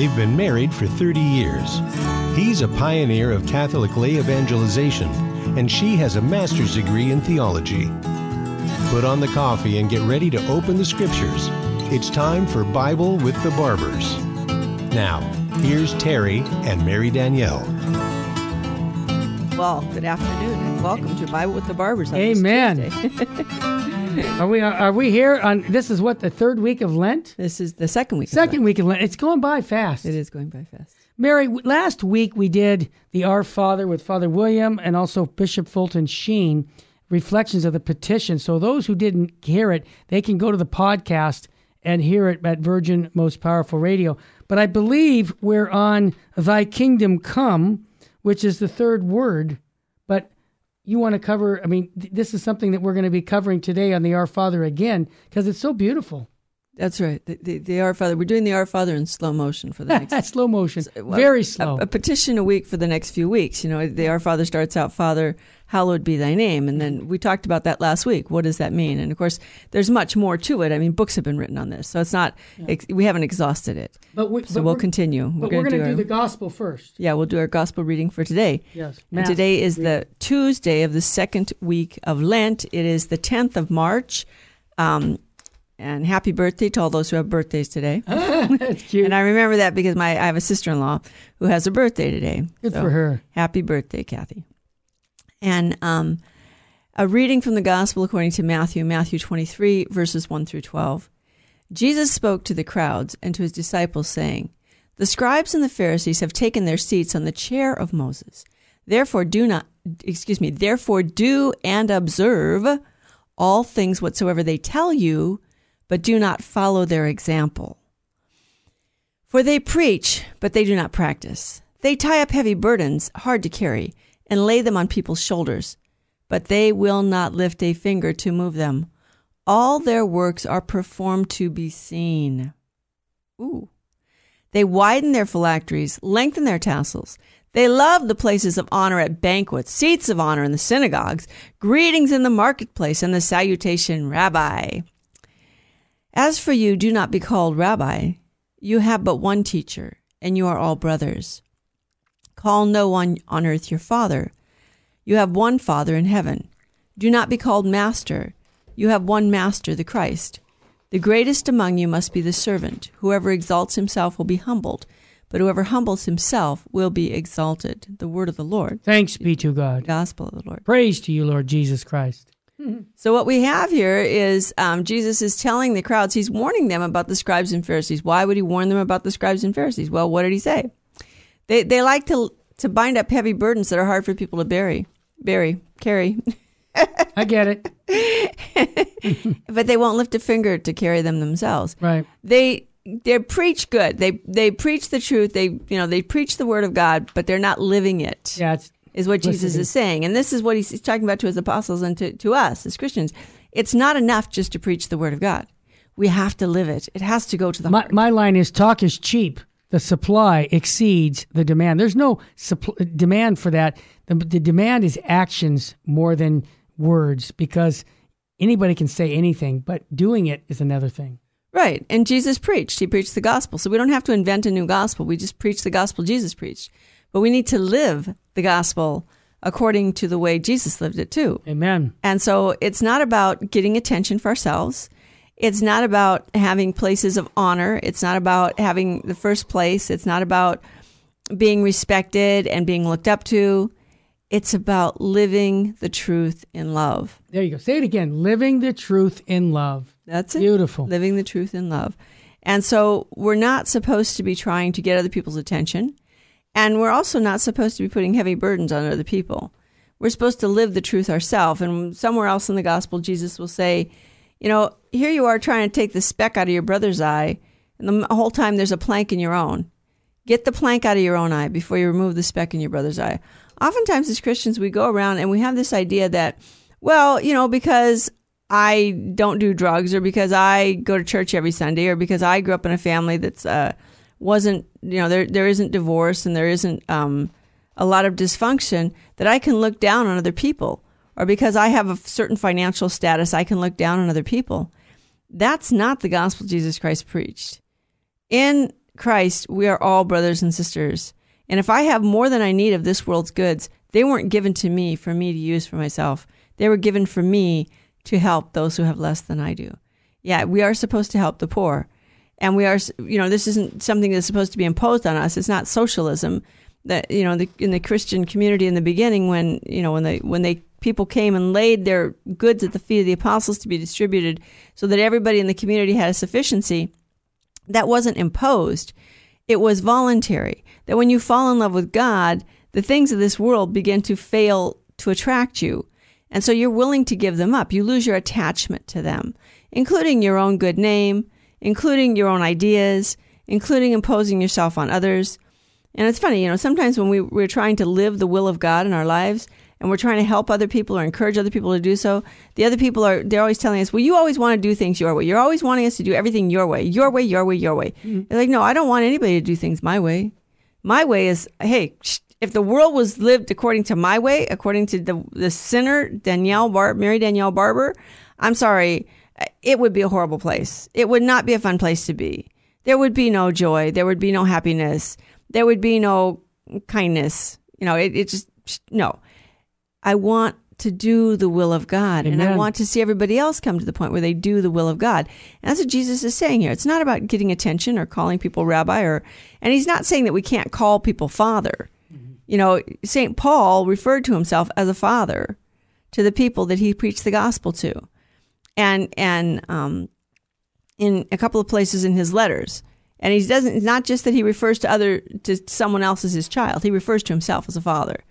They've been married for 30 years. He's a pioneer of Catholic lay evangelization, and she has a master's degree in theology. Put on the coffee and get ready to open the scriptures. It's time for Bible with the Barbers. Now, here's Terry and Mary Danielle. Well, good afternoon and welcome to Bible with the Barbers. on this Amen. Are we uh, are we here on this is what the third week of Lent? this is the second week. of Second Lent. week of Lent. It's going by fast. It is going by fast. Mary, last week we did the Our Father with Father William and also Bishop Fulton Sheen, reflections of the petition. So those who didn't hear it, they can go to the podcast and hear it at Virgin Most Powerful Radio. But I believe we're on Thy Kingdom Come, which is the third word. You want to cover, I mean, th- this is something that we're going to be covering today on the Our Father again because it's so beautiful. That's right. The, the, the Our Father. We're doing the Our Father in slow motion for the next. slow motion, well, very a- slow. A, petition a week for the next few weeks. You know, the Our Father starts out, Father, hallowed be thy name. And then we talked about that last week. What does that mean? And of course, there's much more to it. I mean, books have been written on this. So it's not, ex- we haven't exhausted it. but we, So but we'll continue. But we're going to do our- the gospel first. Yeah, we'll do our gospel reading for today. Yes. And today is reading. the Tuesday of the second week of Lent. It is the 10th of March. Um, and happy birthday to all those who have birthdays today. That's cute. And I remember that because my I have a sister in law who has a birthday today. Good So, for her. Happy birthday, Kathy. And um, a reading from the Gospel according to Matthew, Matthew 23, verses 1 through 12. Jesus spoke to the crowds and to his disciples, saying, The scribes and the Pharisees have taken their seats on the chair of Moses. Therefore, do not, excuse me, therefore do and observe all things whatsoever they tell you, but do not follow their example. For they preach, but they do not practice. They tie up heavy burdens, hard to carry, and lay them on people's shoulders, but they will not lift a finger to move them. All their works are performed to be seen. Ooh. They widen their phylacteries, lengthen their tassels. They love the places of honor at banquets, seats of honor in the synagogues, greetings in the marketplace, and the salutation, Rabbi. As for you, do not be called Rabbi. You have but one teacher, and you are all brothers. Call no one on earth your father. You have one Father in heaven. Do not be called Master. You have one Master, the Christ. The greatest among you must be the servant. Whoever exalts himself will be humbled, but whoever humbles himself will be exalted. The word of the Lord, Thanks be to God. gospel of the Lord. Praise to you, Lord Jesus Christ. So what we have here is um, Jesus is telling the crowds, he's warning them about the scribes and Pharisees. Why would he warn them about the scribes and Pharisees? Well, what did he say? They they like to to bind up heavy burdens that are hard for people to bury, bury, carry, I get it. but they won't lift a finger to carry them themselves. Right. They they preach good. They they preach the truth. They you know they preach the word of God, but they're not living it. Yeah, is what Jesus is saying. And this is what he's talking about to his apostles and to, to us as Christians. It's not enough just to preach the word of God. We have to live it. It has to go to the my, heart. my line is talk is cheap. The supply exceeds the demand. There's no demand for that. The, the demand is actions more than words because anybody can say anything, but doing it is another thing. Right. And Jesus preached. He preached the gospel. So we don't have to invent a new gospel. We just preach the gospel Jesus preached. But we need to live the gospel according to the way Jesus lived it too. Amen. And so it's not about getting attention for ourselves. It's not about having places of honor. It's not about having the first place. It's not about being respected and being looked up to. It's about living the truth in love. There you go. Say it again. Living the truth in love. That's it. Beautiful. Living the truth in love. And so we're not supposed to be trying to get other people's attention. And we're also not supposed to be putting heavy burdens on other people. We're supposed to live the truth ourselves. And somewhere else in the gospel, Jesus will say, you know, here you are trying to take the speck out of your brother's eye, and the whole time there's a plank in your own. Get the plank out of your own eye before you remove the speck in your brother's eye. Oftentimes, as Christians, we go around and we have this idea that, well, you know, because I don't do drugs, or because I go to church every Sunday, or because I grew up in a family that's uh, wasn't, you know, there there isn't divorce and there isn't um, a lot of dysfunction, that I can look down on other people, or because I have a certain financial status, I can look down on other people. That's not the gospel Jesus Christ preached. In Christ, we are all brothers and sisters. And if I have more than I need of this world's goods, they weren't given to me for me to use for myself. They were given for me to help those who have less than I do. Yeah, we are supposed to help the poor. And we are, you know, this isn't something that's supposed to be imposed on us. It's not socialism. That you know, the, in the Christian community in the beginning, when you know, when they when they people came and laid their goods at the feet of the apostles to be distributed, so that everybody in the community had a sufficiency, that wasn't imposed. It was voluntary. That when you fall in love with God, the things of this world begin to fail to attract you. And so you're willing to give them up. You lose your attachment to them, including your own good name, including your own ideas, including imposing yourself on others. And it's funny, you know, sometimes when we, we're trying to live the will of God in our lives and we're trying to help other people or encourage other people to do so, the other people are, they're always telling us, well, you always want to do things your way. You're always wanting us to do everything your way, your way, your way, your way. Mm-hmm. They're like, no, I don't want anybody to do things my way. My way is, hey, if the world was lived according to my way, according to the the sinner Danielle Bar- Mary Danielle Barber, I'm sorry, it would be a horrible place. It would not be a fun place to be. There would be no joy. There would be no happiness. There would be no kindness. You know, it, it just no. I want to do the will of God. Amen. And I want to see everybody else come to the point where they do the will of God. And that's what Jesus is saying here. It's not about getting attention or calling people rabbi or, and he's not saying that we can't call people father. Mm-hmm. You know, St. Paul referred to himself as a father to the people that he preached the gospel to. And, and, um, in a couple of places in his letters. And he doesn't, it's not just that he refers to other, to someone else as his child. He refers to himself as a father.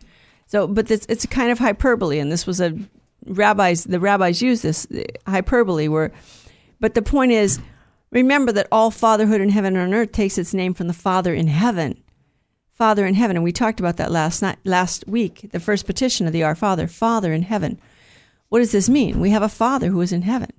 So, but this, it's a kind of hyperbole, and this was a rabbis. The rabbis use this uh, hyperbole. Where, but the point is, remember that all fatherhood in heaven and on earth takes its name from the Father in heaven. Father in heaven, and we talked about that last night, last week. The first petition of the Our Father, Father in heaven. What does this mean? We have a Father who is in heaven,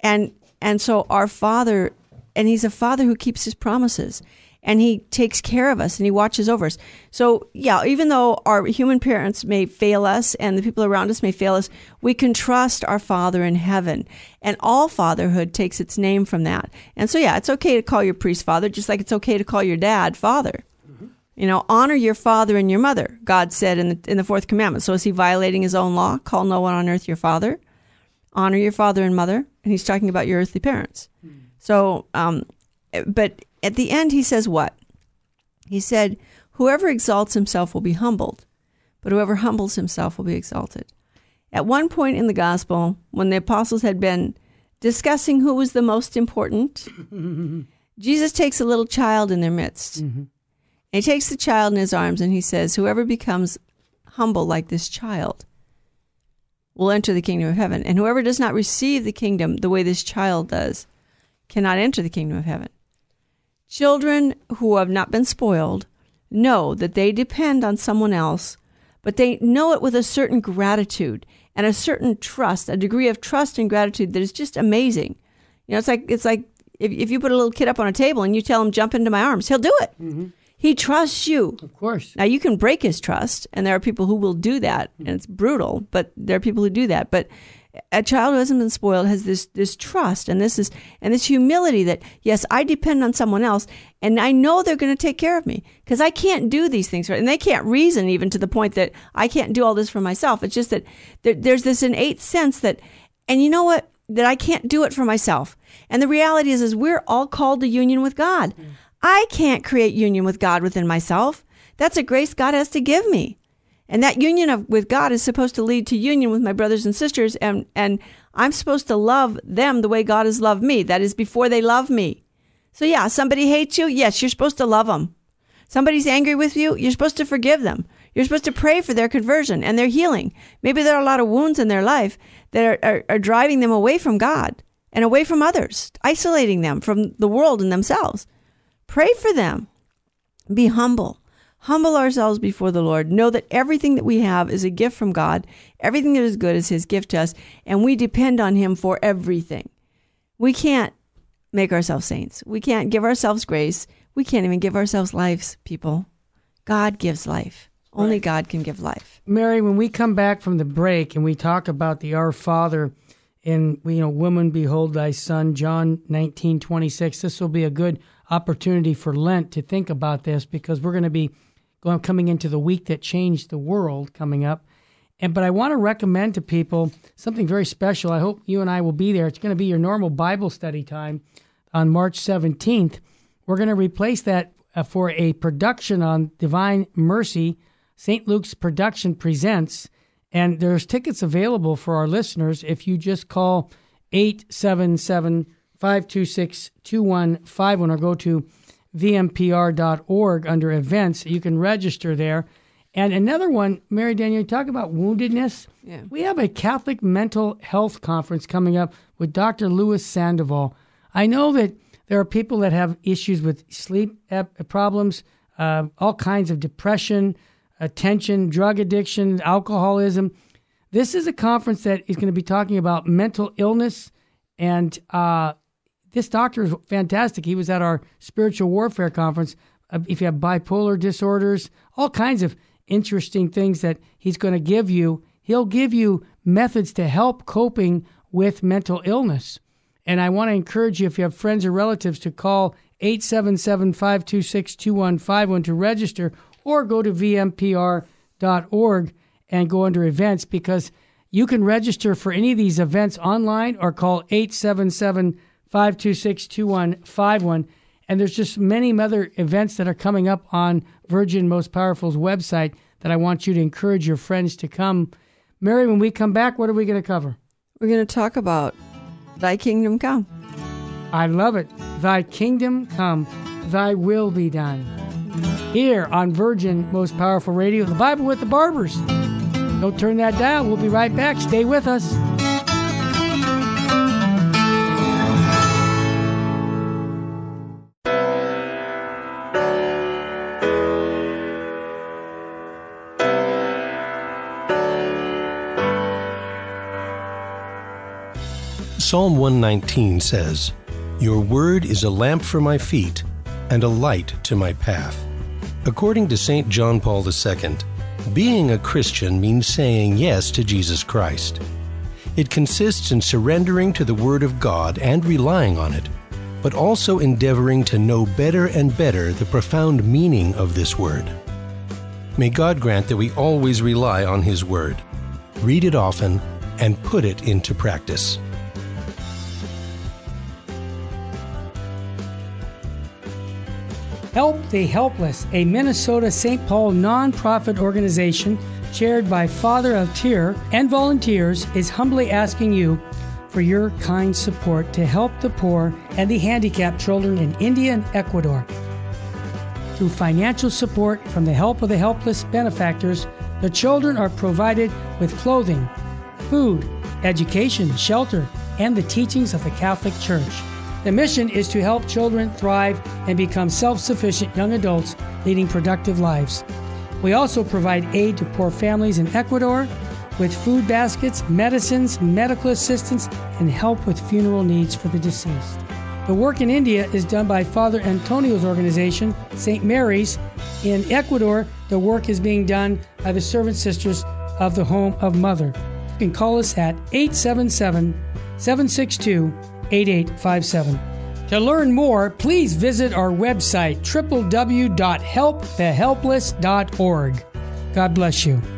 and and so our Father, and He's a Father who keeps His promises and he takes care of us and he watches over us. So, yeah, even though our human parents may fail us and the people around us may fail us, we can trust our Father in heaven. And all fatherhood takes its name from that. And so, yeah, it's okay to call your priest father, just like it's okay to call your dad father. Mm-hmm. You know, honor your father and your mother, God said in the, in the fourth commandment. So, is he violating his own law? Call no one on earth your father. Honor your father and mother. And he's talking about your earthly parents. Mm-hmm. So, um, but at the end, he says what? He said, Whoever exalts himself will be humbled, but whoever humbles himself will be exalted. At one point in the gospel, when the apostles had been discussing who was the most important, Jesus takes a little child in their midst. Mm-hmm. And he takes the child in his arms and he says, Whoever becomes humble like this child will enter the kingdom of heaven. And whoever does not receive the kingdom the way this child does cannot enter the kingdom of heaven. Children who have not been spoiled know that they depend on someone else, but they know it with a certain gratitude and a certain trust, a degree of trust and gratitude that is just amazing. You know, it's like it's like if, if you put a little kid up on a table and you tell him jump into my arms, he'll do it. Mm-hmm. He trusts you. Of course. Now you can break his trust, and there are people who will do that, and it's brutal. But there are people who do that. But a child who hasn't been spoiled has this this trust and this is and this humility that yes I depend on someone else and I know they're going to take care of me because I can't do these things right and they can't reason even to the point that I can't do all this for myself. It's just that there, there's this innate sense that and you know what? That I can't do it for myself. And the reality is is we're all called to union with God. Mm. I can't create union with God within myself. That's a grace God has to give me and that union of, with God is supposed to lead to union with my brothers and sisters. And, and I'm supposed to love them the way God has loved me. That is before they love me. So yeah, somebody hates you. Yes, you're supposed to love them. Somebody's angry with you. You're supposed to forgive them. You're supposed to pray for their conversion and their healing. Maybe there are a lot of wounds in their life that are, are, are driving them away from God and away from others, isolating them from the world and themselves. Pray for them. Be humble humble ourselves before the Lord, know that everything that we have is a gift from God, everything that is good is His gift to us, and we depend on Him for everything. We can't make ourselves saints. We can't give ourselves grace. We can't even give ourselves lives, people. God gives life. Only. God can give life. Mary, when we come back from the break and we talk about the Our Father and you know, woman, behold thy son, John nineteen twenty six. This will be a good opportunity for Lent to think about this because we're going to be going coming into the week that changed the world coming up. And but I want to recommend to people something very special. I hope you and I will be there. It's going to be your normal Bible study time on March 17th. We're going to replace that uh, for a production on Divine Mercy. St. Luke's production presents, and there's tickets available for our listeners if you just call 877 526 2151 or go to vmpr.org under events. You can register there. And another one, Mary Daniel, talk about woundedness. Yeah. We have a Catholic mental health conference coming up with Dr. Louis Sandoval. I know that there are people that have issues with sleep problems, uh, all kinds of depression, attention, drug addiction, alcoholism. This is a conference that is going to be talking about mental illness. And uh, this doctor is fantastic. He was at our spiritual warfare conference. Uh, if you have bipolar disorders, all kinds of interesting things that he's going to give you. He'll give you methods to help coping with mental illness. And I want to encourage you, if you have friends or relatives, to call 877 526 2151 to register or go to vmpr.org and go under events because you can register for any of these events online or call 877 526 2151. And there's just many other events that are coming up on Virgin Most Powerful's website that I want you to encourage your friends to come. Mary, when we come back, what are we going to cover? We're going to talk about Thy Kingdom Come. I love it. Thy kingdom come, thy will be done. Here on Virgin Most Powerful Radio, the Bible with the Barbers. Don't turn that dial. We'll be right back. Stay with us. Psalm 119 says, Your word is a lamp for my feet and a light to my path. According to St. John Paul II, being a Christian means saying yes to Jesus Christ. It consists in surrendering to the Word of God and relying on it, but also endeavoring to know better and better the profound meaning of this Word. May God grant that we always rely on His Word, read it often, and put it into practice. Help the Helpless, a Minnesota St. Paul nonprofit organization chaired by Father of Altier and volunteers, is humbly asking you for your kind support to help the poor and the handicapped children in India and Ecuador. Through financial support from the Help of the Helpless benefactors, the children are provided with clothing, food, education, shelter, and the teachings of the Catholic Church. The mission is to help children thrive and become self sufficient young adults leading productive lives. We also provide aid to poor families in Ecuador with food baskets, medicines, medical assistance, and help with funeral needs for the deceased. The work in India is done by Father Antonio's organization, St. Mary's. In Ecuador, the work is being done by the Servant Sisters of the Home of Mother. You can call us at 877 762 8857. To learn more, please visit our website www.helpthehelpless.org. God bless you.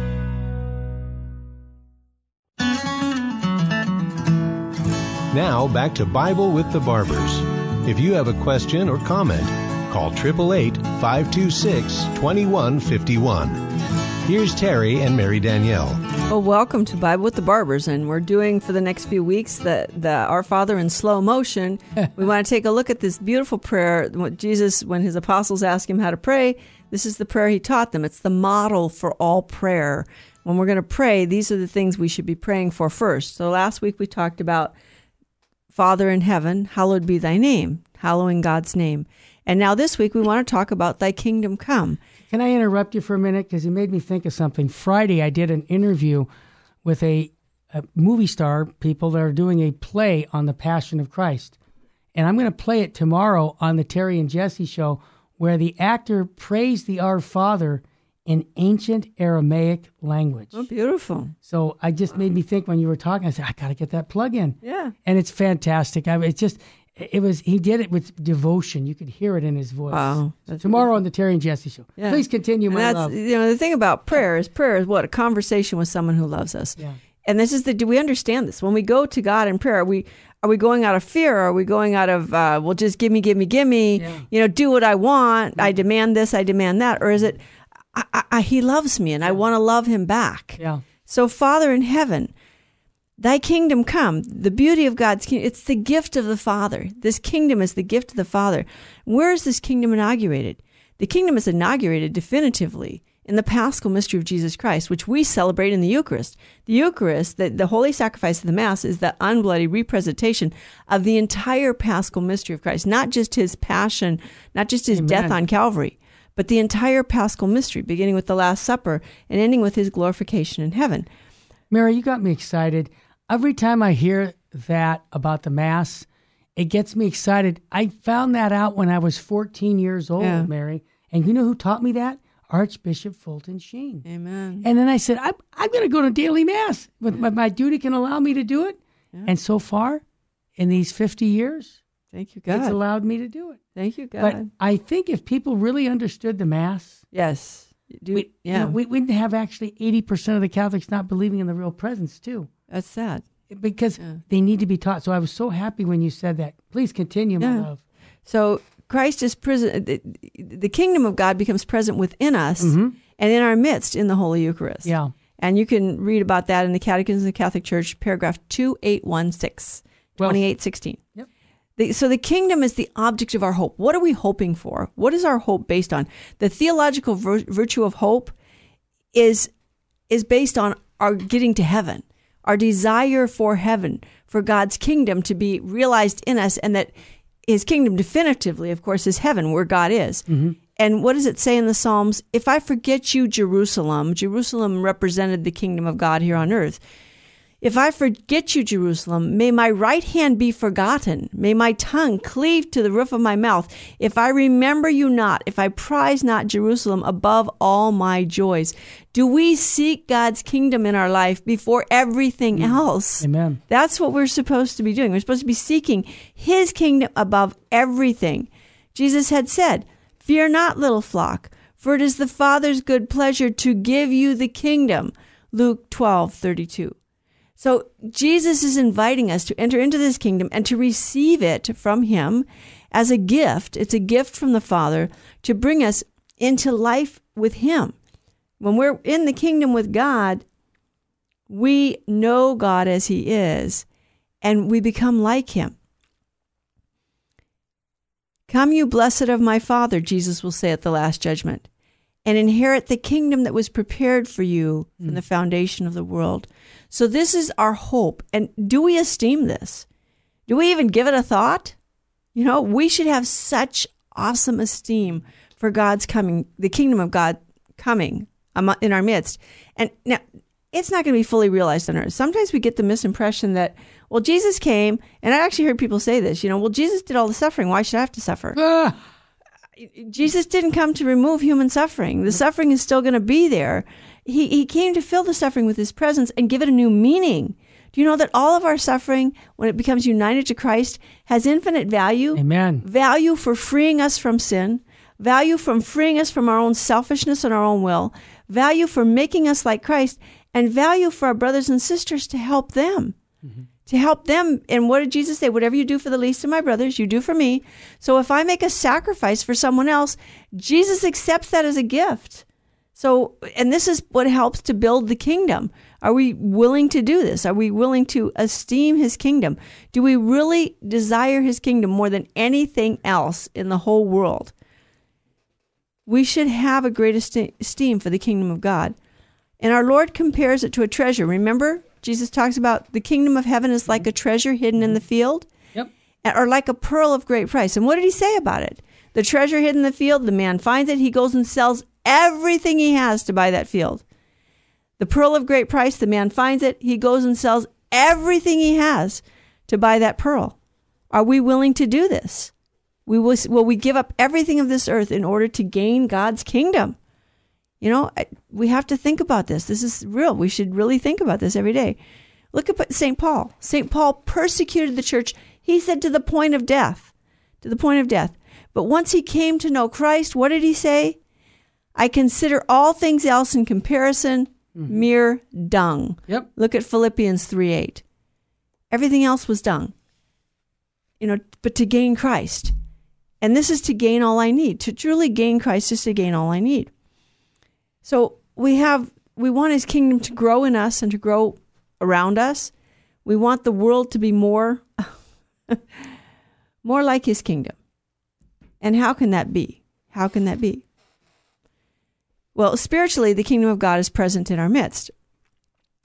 Now back to Bible with the Barbers. If you have a question or comment, call 888 526 2151. Here's Terry and Mary Danielle. Well, welcome to Bible with the Barbers, and we're doing for the next few weeks the, the Our Father in slow motion. we want to take a look at this beautiful prayer. What Jesus, when his apostles asked him how to pray, This is the prayer he taught them. It's the model for all prayer. When we're going to pray, these are the things we should be praying for first. So last week we talked about Father in heaven, hallowed be thy name, hallowing God's name. And now this week we want to talk about thy kingdom come. Can I interrupt you for a minute? Because you made me think of something. Friday, I did an interview with a, a movie star, people that are doing a play on the Passion of Christ. And I'm going to play it tomorrow on the Terry and Jesse show, where the actor prays the Our Father in ancient Aramaic language. Oh, beautiful. So I just made me think when you were talking, I said, I got to get that plug in. Yeah. And it's fantastic. I, it's just, it was, he did it with devotion. You could hear it in his voice. Wow. So tomorrow on the Terry and Jesse show. Yeah. Please continue, And my that's love. you know the thing about prayer is prayer is what a conversation with someone who loves us. Yeah. And this is the do we understand this when we go to God in prayer? Are we are we going out of fear? Are we going out of uh, well, just give me, give me, give me? Yeah. You know, do what I want. I demand this. I demand that. Or is it I, I, He loves me and I want to love Him back? Yeah. So, Father in heaven, thy kingdom come. The beauty of God's kingdom, it's the gift of the Father. This kingdom is the gift of the Father. Where is this kingdom inaugurated? The kingdom is inaugurated definitively in the paschal mystery of Jesus Christ, which we celebrate in the Eucharist. The Eucharist, the, the holy sacrifice of the Mass, is the unbloody representation of the entire paschal mystery of Christ, not just his passion, not just his Amen. death on Calvary, but the entire paschal mystery, beginning with the Last Supper and ending with his glorification in heaven. Mary, you got me excited. Every time I hear that about the Mass, it gets me excited. I found that out when I was 14 years old, Yeah. Mary. And you know who taught me that? Archbishop Fulton Sheen. Amen. And then I said, I'm, I'm going to go to daily Mass. But my, my duty can allow me to do it. And so far, in these 50 years, Thank you, God. it's allowed me to do it. Thank you, God. But I think if people really understood the Mass, yes. Do, we, you yeah. know, we, we'd have actually 80% of the Catholics not believing in the real presence, too. That's sad. because they need to be taught. So I was so happy when you said that. Please continue, my Yeah. love. So Christ is present. The, the kingdom of God becomes present within us and in our midst in the Holy Eucharist. Mm-hmm. Yeah. And you can read about that in the Catechism of the Catholic Church, paragraph 2816, Well- 2816. Yep. The, so the kingdom is the object of our hope. What are we hoping for? What is our hope based on? The theological vir- virtue of hope is is based on our getting to heaven, our desire for heaven, for God's kingdom to be realized in us, and that His kingdom definitively, of course, is heaven where God is. Mm-hmm. And what does it say in the Psalms? If I forget you, Jerusalem, Jerusalem represented the kingdom of God here on earth. If I forget you, Jerusalem, may my right hand be forgotten. May my tongue cleave to the roof of my mouth. If I remember you not, if I prize not Jerusalem above all my joys. Do we seek God's kingdom in our life before everything mm. else? Amen. That's what we're supposed to be doing. We're supposed to be seeking His kingdom above everything. Jesus had said, Fear not, little flock, for it is the Father's good pleasure to give you the kingdom. Luke twelve thirty two. So Jesus is inviting us to enter into this kingdom and to receive it from Him as a gift. It's a gift from the Father to bring us into life with Him. When we're in the kingdom with God, we know God as He is and we become like Him. Come, you blessed of my Father, Jesus will say at the last judgment, and inherit the kingdom that was prepared for you from hmm. the foundation of the world. So, this is our hope. And do we esteem this? Do we even give it a thought? You know, we should have such awesome esteem for God's coming, the kingdom of God coming in our midst. And now, it's not going to be fully realized on earth. Sometimes we get the misimpression that, well, Jesus came, and I actually heard people say this, you know, well, Jesus did all the suffering. Why should I have to suffer? Ah, Jesus didn't come to remove human suffering. The suffering is still going to be there. He, he came to fill the suffering with his presence and give it a new meaning. Do you know that all of our suffering, when it becomes united to Christ, has infinite value? amen. Value for freeing us from sin, value from freeing us from our own selfishness and our own will, value for making us like Christ, and value for our brothers and sisters to help them. Mm-hmm. To help them. And what did Jesus say? Whatever you do for the least of my brothers, you do for me. So if I make a sacrifice for someone else, Jesus accepts that as a gift. So, and this is what helps to build the kingdom. Are we willing to do this? Are we willing to esteem his kingdom? Do we really desire his kingdom more than anything else in the whole world? we should have a great esteem for the kingdom of God. And our Lord compares it to a treasure. Remember, Jesus talks about the kingdom of heaven is like a treasure hidden in the field, Yep. or like a pearl of great price. And what did he say about it? The treasure hidden in the field, the man finds it, he goes and sells everything he has to buy that field. The pearl of great price, the man finds it, he goes and sells everything he has to buy that pearl. Are we willing to do this? We will, will we give up everything of this earth in order to gain God's kingdom? You know, we have to think about this. This is real. We should really think about this every day. Look at St. Paul. St. Paul persecuted the church, he said, to the point of death. To the point of death. But once he came to know Christ, what did he say? I consider all things else in comparison mm-hmm. mere dung. Yep. Look at Philippians 3 8. Everything else was dung. You know, but to gain Christ. And this is to gain all I need. To truly gain Christ is to gain all I need. So we have we want his kingdom to grow in us and to grow around us. We want the world to be more more like his kingdom. And how can that be? How can that be? Well, spiritually, the kingdom of God is present in our midst.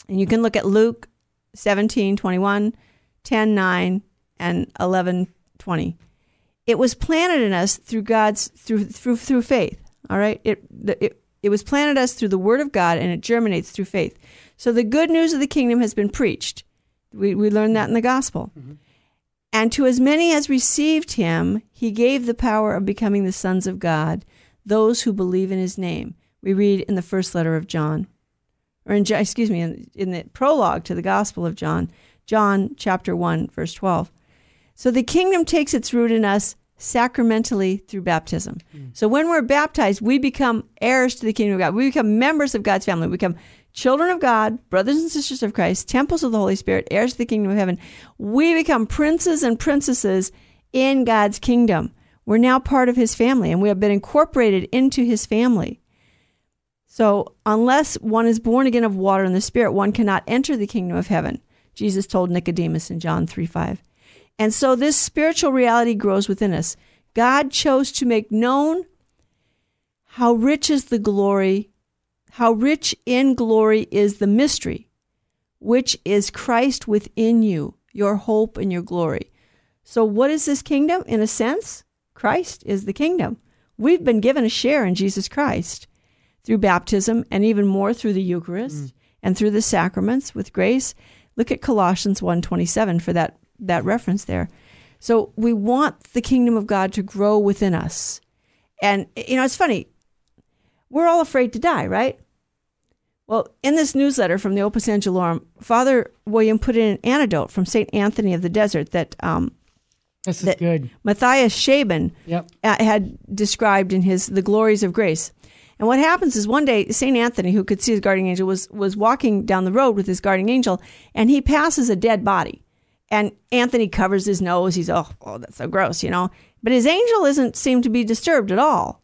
And you can look at Luke 17, 21, 10, 9, and 11, 20. It was planted in us through God's, through, through, through faith. All right. It, it, it was planted us through the word of God and it germinates through faith. So the good news of the kingdom has been preached. We, we learned that in the gospel. Mm-hmm. And to as many as received him, he gave the power of becoming the sons of God, those who believe in his name. We read in the first letter of John, or in, excuse me, in, in the prologue to the Gospel of John, John chapter 1, verse 12. So the kingdom takes its root in us sacramentally through baptism. Mm. So when we're baptized, we become heirs to the kingdom of God. We become members of God's family. We become children of God, brothers and sisters of Christ, temples of the Holy Spirit, heirs to the kingdom of heaven. We become princes and princesses in God's kingdom. We're now part of his family and we have been incorporated into his family. So, unless one is born again of water and the Spirit, one cannot enter the kingdom of heaven. Jesus told Nicodemus in John 3 5. And so, this spiritual reality grows within us. God chose to make known how rich is the glory how rich in glory is the mystery, which is Christ within you, your hope and your glory. So, what is this kingdom? In a sense, Christ is the kingdom. We've been given a share in Jesus Christ through baptism and even more through the Eucharist mm. and through the sacraments with grace. Look at Colossians 1:27 for that that reference there. So we want the kingdom of God to grow within us. And you know, it's funny. We're all afraid to die, right? Well, in this newsletter from the Opus Angelorum, Father William put in an antidote from St. Anthony of the Desert that um, this is good. Matthias Scheeben yep. Uh, had described in his The Glories of Grace. And what happens is one day St. Anthony, who could see his guardian angel, was, was walking down the road with his guardian angel, and he passes a dead body. And Anthony covers his nose. He's, oh, oh, that's so gross, you know. But his angel doesn't seem to be disturbed at all.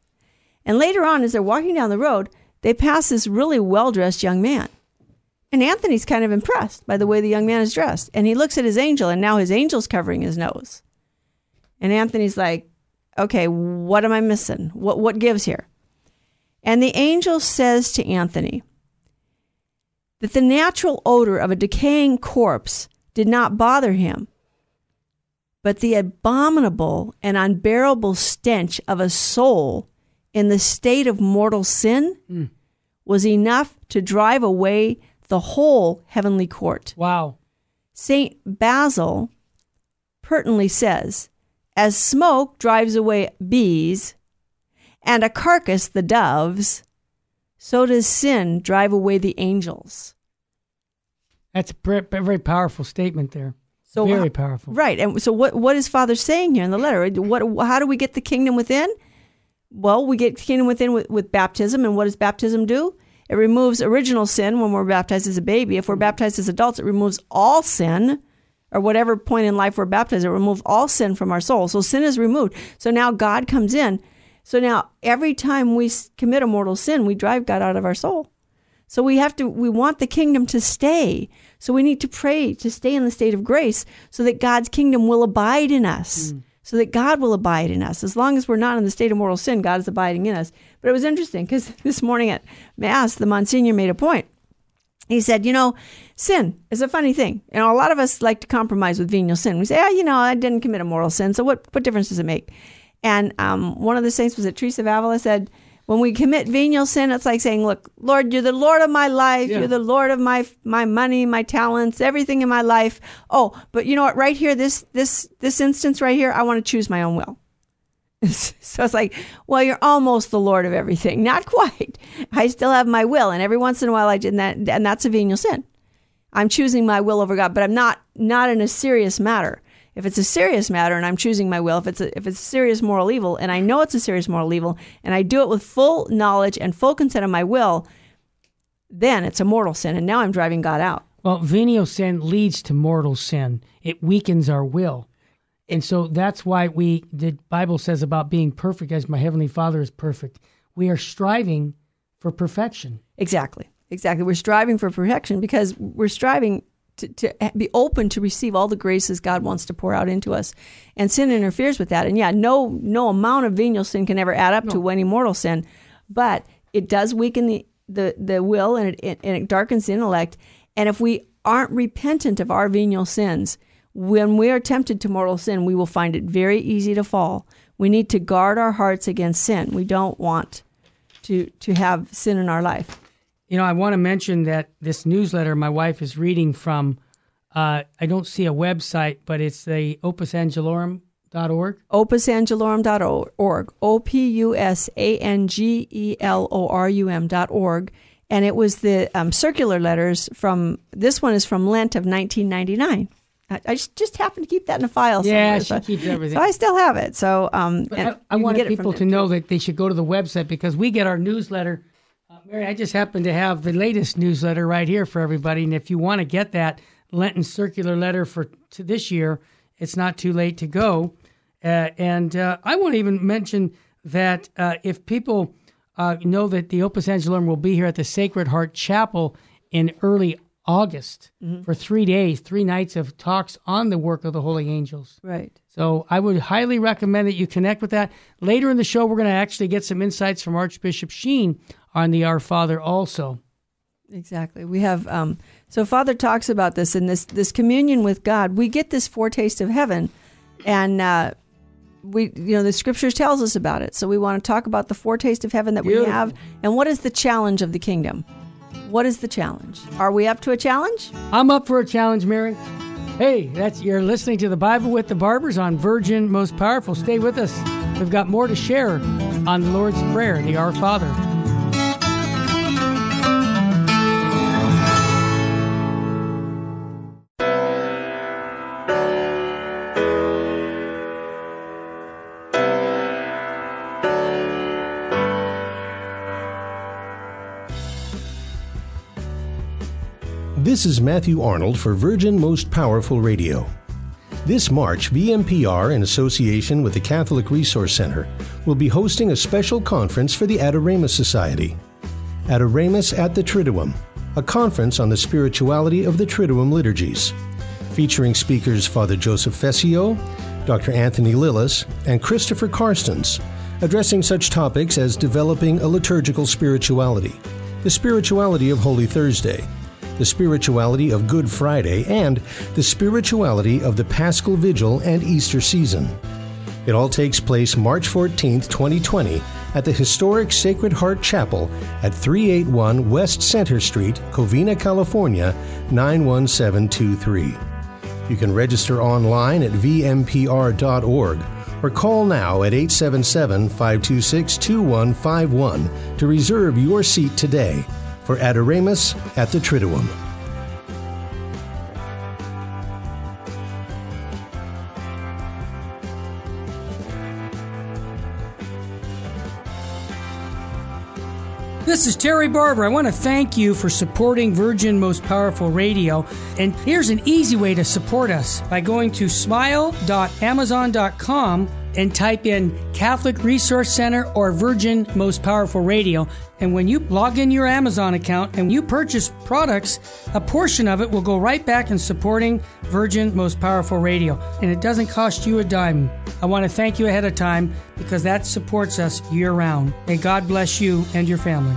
And later on, as they're walking down the road, they pass this really well dressed young man. And Anthony's kind of impressed by the way the young man is dressed. And he looks at his angel, and now his angel's covering his nose. And Anthony's like, okay, what am I missing? What, what gives here? And the angel says to Anthony that the natural odor of a decaying corpse did not bother him, but the abominable and unbearable stench of a soul in the state of mortal sin mm. was enough to drive away the whole heavenly court. Wow. St. Basil pertinently says, as smoke drives away bees and a carcass the doves, so does sin drive away the angels. That's a very powerful statement there. So very powerful, right? And so, what what is Father saying here in the letter? What how do we get the kingdom within? Well, we get kingdom within with, with baptism, and what does baptism do? It removes original sin when we're baptized as a baby. If we're baptized as adults, it removes all sin, or whatever point in life we're baptized, it removes all sin from our soul. So sin is removed. So now God comes in. So now every time we commit a mortal sin, we drive God out of our soul. So we have to, we want the kingdom to stay. So we need to pray to stay in the state of grace so that God's kingdom will abide in us. Mm. so that God will abide in us. As long as we're not in the state of mortal sin, God is abiding in us. But it was interesting because this morning at Mass, the Monsignor made a point. He said, you know, sin is a funny thing. You know, a lot of us like to compromise with venial sin. We say, oh, you know, I didn't commit a mortal sin, so what, what difference does it make? And um, one of the saints was it Teresa of Avila said, when we commit venial sin, it's like saying, "Look, Lord, you're the Lord of my life. Yeah. You're the Lord of my my money, my talents, everything in my life." Oh, but you know what? Right here, this this this instance right here, I want to choose my own will. so it's like, well, you're almost the Lord of everything. Not quite. I still have my will, and every once in a while I did that, and that's a venial sin. I'm choosing my will over God, but I'm not not in a serious matter. If it's a serious matter and I'm choosing my will, if it's a, if it's a serious moral evil and I know it's a serious moral evil and I do it with full knowledge and full consent of my will, then it's a mortal sin, and now I'm driving God out. Well, venial sin leads to mortal sin. It weakens our will. And so that's why we the Bible says about being perfect as my heavenly Father is perfect. We are striving for perfection. Exactly. Exactly. We're striving for perfection because we're striving to, to be open to receive all the graces God wants to pour out into us. And sin interferes with that. And yeah, no no amount of venial sin can ever add up no. to any mortal sin, but it does weaken the the, the will and it, and it darkens the intellect. And if we aren't repentant of our venial sins, when we are tempted to mortal sin, we will find it very easy to fall. We need to guard our hearts against sin. We don't want to to have sin in our life. You know, I want to mention that this newsletter my wife is reading from. Uh, I don't see a website, but it's the opusangelorum.org. Opusangelorum.org. O P U S A N G E L O R U M.org. And it was the um, circular letters from, this one is from Lent of 1999. I just, just happen to keep that in a file yeah, she so, keeps everything. So I still have it. So um, I, I wanted people to know that they should go to the website because we get our newsletter. I just happen to have the latest newsletter right here for everybody, and if you want to get that Lenten circular letter for to this year, it's not too late to go. Uh, and uh, I want to even mention that uh, if people uh, know that the Opus Angelorum will be here at the Sacred Heart Chapel in early August mm-hmm. for three days, three nights of talks on the work of the holy angels. Right. So I would highly recommend that you connect with that. Later in the show, we're going to actually get some insights from Archbishop Sheen on the Our Father also. Exactly. We have um, so Father talks about this in this this communion with God. We get this foretaste of heaven, and uh, we you know the Scriptures tells us about it. So we want to talk about the foretaste of heaven that Beautiful. we have, and what is the challenge of the kingdom. What is the challenge? Are we up to a challenge? I'm up for a challenge, Mary. Hey, that's you're listening to the Bible with the Barbers on Virgin Most Powerful. Stay with us. We've got more to share on the Lord's Prayer, the Our Father. This is Matthew Arnold for Virgin Most Powerful Radio. This March, VMPR, in association with the Catholic Resource Center, will be hosting a special conference for the Adoramus Society. Adoramus at the Triduum, a conference on the spirituality of the Triduum liturgies, featuring speakers Father Joseph Fessio, Dr. Anthony Lilles, and Christopher Carstens, addressing such topics as developing a liturgical spirituality, the spirituality of Holy Thursday, the spirituality of Good Friday, and the spirituality of the Paschal Vigil and Easter season. It all takes place March 14, 2020, at the historic Sacred Heart Chapel at 381 West Center Street, Covina, California 91723. You can register online at vmpr.org or call now at 877 526 2151 to reserve your seat today for Adoramus at the Triduum. This is Terry Barber. I want to thank you for supporting Virgin Most Powerful Radio. And here's an easy way to support us by going to smile.amazon.com and type in Catholic Resource Center or Virgin Most Powerful Radio. And when you log in your Amazon account and you purchase products, a portion of it will go right back in supporting Virgin Most Powerful Radio. And it doesn't cost you a dime. I want to thank you ahead of time because that supports us year round. May God bless you and your family.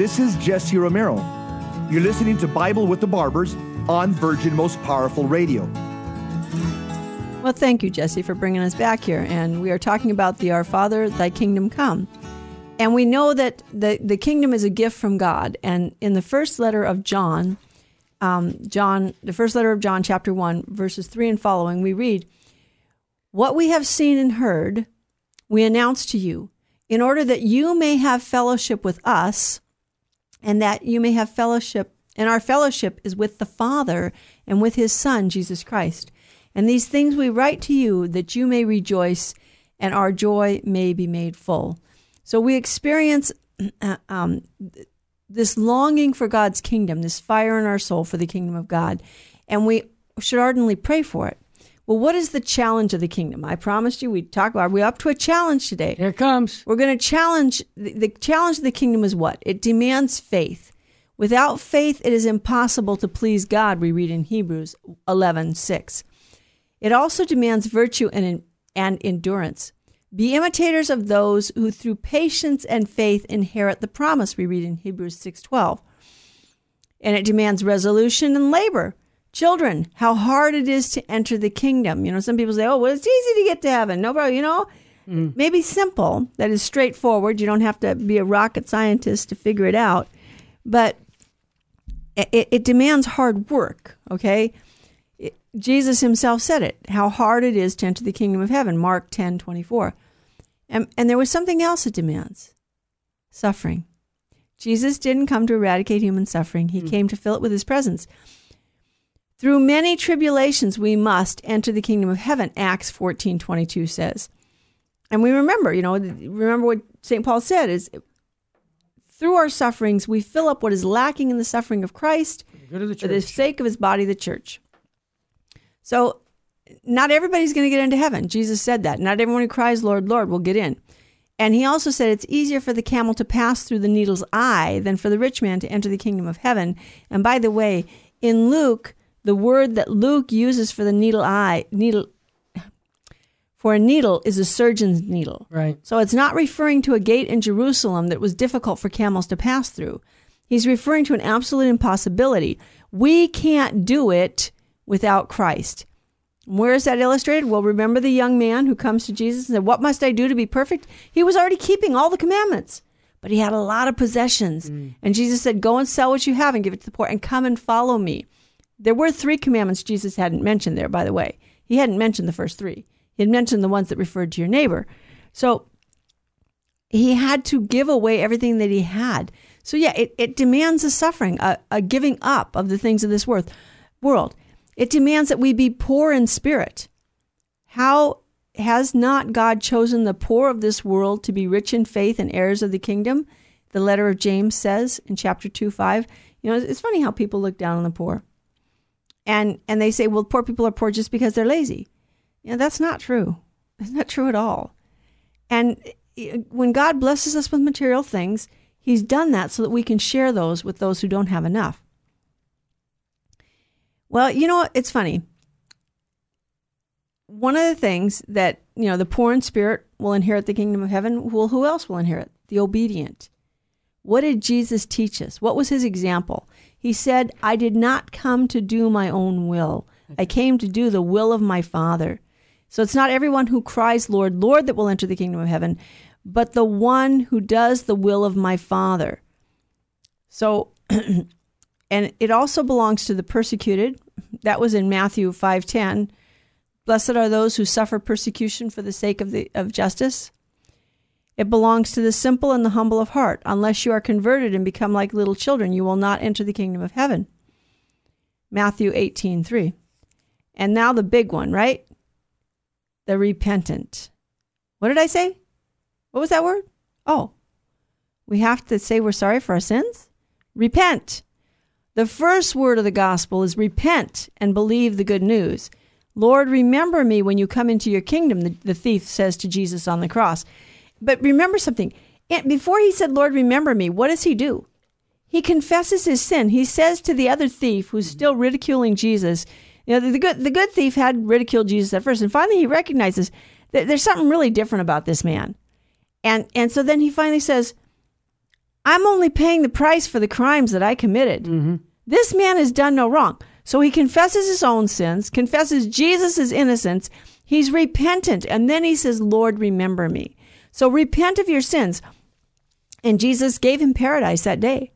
This is Jesse Romero. You're listening to Bible with the Barbers on Virgin Most Powerful Radio. Well, thank you, Jesse, for bringing us back here. And we are talking about the Our Father, Thy Kingdom Come. And we know that the, the kingdom is a gift from God. And in the first letter of John, um, John, the first letter of John, chapter 1, verses 3 and following, we read, What we have seen and heard, we announce to you, in order that you may have fellowship with us and that you may have fellowship. And our fellowship is with the Father and with his Son, Jesus Christ. And these things we write to you that you may rejoice and our joy may be made full. So we experience um, this longing for God's kingdom, this fire in our soul for the kingdom of God. And we should ardently pray for it. Well, what is the challenge of the kingdom? I promised you we'd talk about. We're up to a challenge today. Here it comes. We're going to challenge. The, the challenge of the kingdom is what? It demands faith. Without faith, it is impossible to please God. We read in Hebrews eleven six. It also demands virtue and and endurance. Be imitators of those who through patience and faith inherit the promise. We read in Hebrews 6:12. And it demands resolution and labor. Children, how hard it is to enter the kingdom. You know, some people say, "Oh, well, it's easy to get to heaven." No, bro, you know, mm. maybe simple. That is straightforward. You don't have to be a rocket scientist to figure it out. But it, it demands hard work. Okay, it, Jesus Himself said it. How hard it is to enter the kingdom of heaven. Mark ten twenty four. And, and there was something else it demands suffering. Jesus didn't come to eradicate human suffering, he mm. came to fill it with his presence. Through many tribulations we must enter the kingdom of heaven, Acts 14:22 says. And we remember, you know, remember what St. Paul said is through our sufferings we fill up what is lacking in the suffering of Christ for the, for the sake of his body the church. So not everybody's going to get into heaven. Jesus said that. Not everyone who cries, Lord, Lord, will get in. And he also said it's easier for the camel to pass through the needle's eye than for the rich man to enter the kingdom of heaven. And by the way, in Luke, the word that Luke uses for the needle eye, needle, for a needle is a surgeon's needle. Right. So it's not referring to a gate in Jerusalem that was difficult for camels to pass through. He's referring to an absolute impossibility. We can't do it without Christ. Where is that illustrated? Well, remember the young man who comes to Jesus and said, What must I do to be perfect? He was already keeping all the commandments, but he had a lot of possessions. Mm. And Jesus said, Go and sell what you have and give it to the poor and come and follow me. There were three commandments Jesus hadn't mentioned there, by the way. He hadn't mentioned the first three, he had mentioned the ones that referred to your neighbor. So he had to give away everything that he had. So, yeah, it, it demands a suffering, a, a giving up of the things of this world. world. It demands that we be poor in spirit. How has not God chosen the poor of this world to be rich in faith and heirs of the kingdom? The letter of James says in chapter 2 5. You know, it's funny how people look down on the poor. And, and they say, well, poor people are poor just because they're lazy. You know, that's not true. It's not true at all. And eh, when God blesses us with material things, He's done that so that we can share those with those who don't have enough. Well, you know, it's funny. One of the things that, you know, the poor in spirit will inherit the kingdom of heaven. Well, who else will inherit? The obedient. What did Jesus teach us? What was his example? He said, I did not come to do my own will. I came to do the will of my Father. So it's not everyone who cries, Lord, Lord, that will enter the kingdom of heaven, but the one who does the will of my Father. So and it also belongs to the persecuted. That was in Matthew 5:10. Blessed are those who suffer persecution for the sake of the of justice. It belongs to the simple and the humble of heart. Unless you are converted and become like little children, you will not enter the kingdom of heaven. Matthew 18:3. And now the big one, right? The repentant. What did I say? What was that word? Oh. We have to say we're sorry for our sins? Repent. The first word of the gospel is repent and believe the good news. Lord, remember me when you come into your kingdom, the, the thief says to Jesus on the cross. But remember something. And before he said, Lord, remember me, what does he do? He confesses his sin. He says to the other thief who's still ridiculing Jesus, you know, the, the good, the good thief had ridiculed Jesus at first, and finally he recognizes that there's something really different about this man. And, and so then he finally says, I'm only paying the price for the crimes that I committed. Mm-hmm. This man has done no wrong. So he confesses his own sins, confesses Jesus' innocence. He's repentant. And then he says, Lord, remember me. So repent of your sins. And Jesus gave him paradise that day.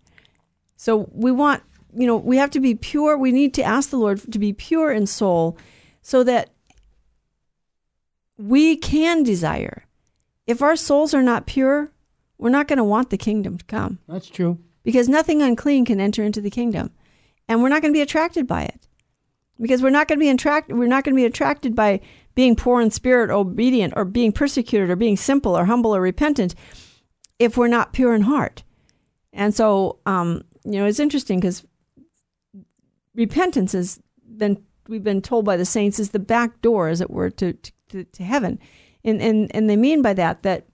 So we want, you know, we have to be pure. We need to ask the Lord to be pure in soul so that we can desire. If our souls are not pure, we're not going to want the kingdom to come. That's true. Because nothing unclean can enter into the kingdom. And we're not going to be attracted by it. Because we're not going to be attracted we're not going to be attracted by being poor in spirit, obedient, or being persecuted, or being simple, or humble, or repentant, if we're not pure in heart. And so, um, you know, it's interesting because repentance has been we've been told by the saints is the back door, as it were, to to, to heaven, and and and they mean by that that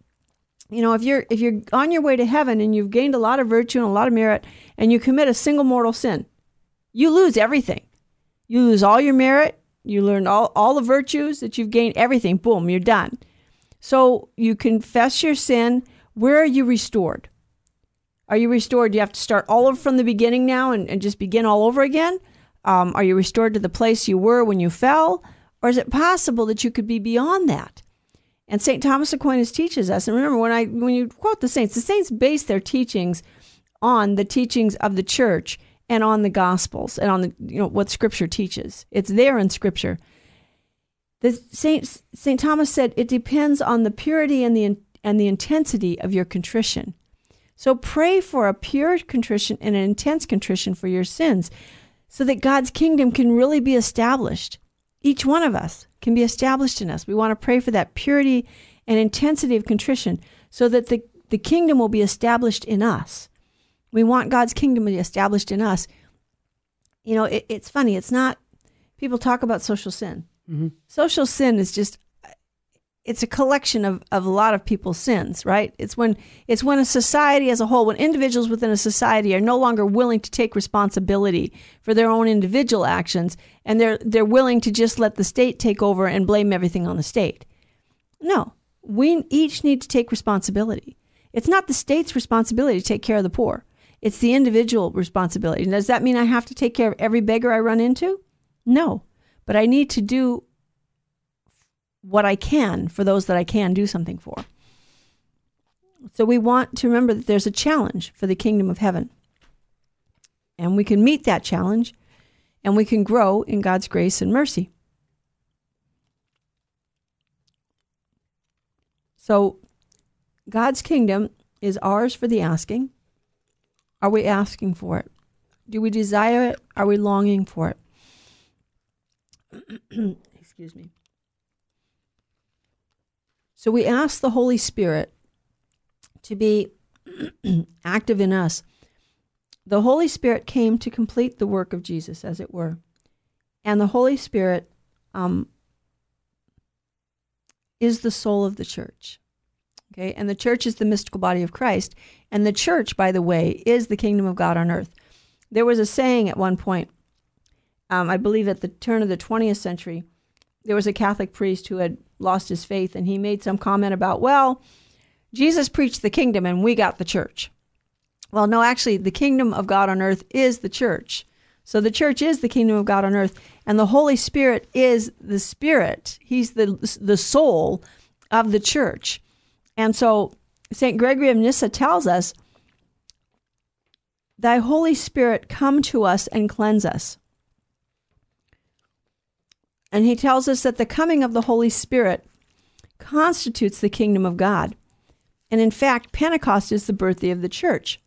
you know if you're if you're on your way to heaven and you've gained a lot of virtue and a lot of merit and you commit a single mortal sin, you lose everything. You lose all your merit, you learn all, all the virtues that you've gained, everything, boom, you're done. So you confess your sin. Where are you restored? Are you restored? Do you have to start all over from the beginning now and, and just begin all over again? Um, are you restored to the place you were when you fell? Or is it possible that you could be beyond that? And St. Thomas Aquinas teaches us, and remember when I when you quote the saints, the saints base their teachings on the teachings of the church and on the gospels and on the you know what scripture teaches. It's there in scripture. The saint saint thomas said it depends on the purity and the and the intensity of your contrition. So pray for a pure contrition and an intense contrition for your sins so that god's kingdom can really be established. Each one of us can be established in us. We want to pray for that purity and intensity of contrition so that the, the kingdom will be established in us we want God's kingdom to be established in us. You know, it, it's funny. It's not, people talk about social sin. Mm-hmm. Social sin is just, it's a collection of, of a lot of people's sins, right? It's when, it's when a society as a whole, when individuals within a society are no longer willing to take responsibility for their own individual actions and they're, they're willing to just let the state take over and blame everything on the state. No, we each need to take responsibility. It's not the state's responsibility to take care of the poor. It's the individual responsibility. Does that mean I have to take care of every beggar I run into? No. But I need to do what I can for those that I can do something for. So we want to remember that there's a challenge for the kingdom of heaven. And we can meet that challenge and we can grow in God's grace and mercy. So God's kingdom is ours for the asking. Are we asking for it? Do we desire it? Are we longing for it? Excuse me. So we ask the Holy Spirit to be active in us. The Holy Spirit came to complete the work of Jesus, as it were. And the Holy Spirit um, is the soul of the church. Okay, and the church is the mystical body of Christ. And the church, by the way, is the kingdom of God on earth. There was a saying at one point, um, I believe at the turn of the 20th century, there was a Catholic priest who had lost his faith, and he made some comment about, well, Jesus preached the kingdom and we got the church. Well, no, actually, the kingdom of God on earth is the church. So the church is the kingdom of God on earth, and the Holy Spirit is the spirit. He's the the soul of the church. And so St. Gregory of Nyssa tells us thy Holy Spirit come to us and cleanse us. And he tells us that the coming of the Holy Spirit constitutes the kingdom of God. And in fact, Pentecost is the birthday of the church.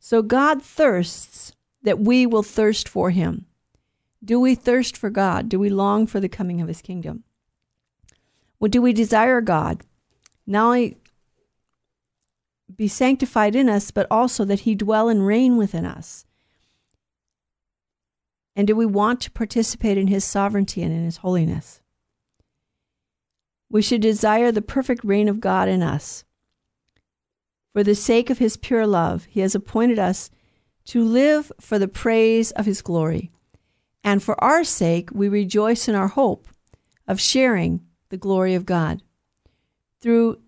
So God thirsts that we will thirst for him. Do we thirst for God? Do we long for the coming of his kingdom? Well, do we desire God? Not only be sanctified in us, but also that he dwell and reign within us. And do we want to participate in his sovereignty and in his holiness? We should desire the perfect reign of God in us. For the sake of his pure love, he has appointed us to live for the praise of his glory. And for our sake, we rejoice in our hope of sharing the glory of God. Through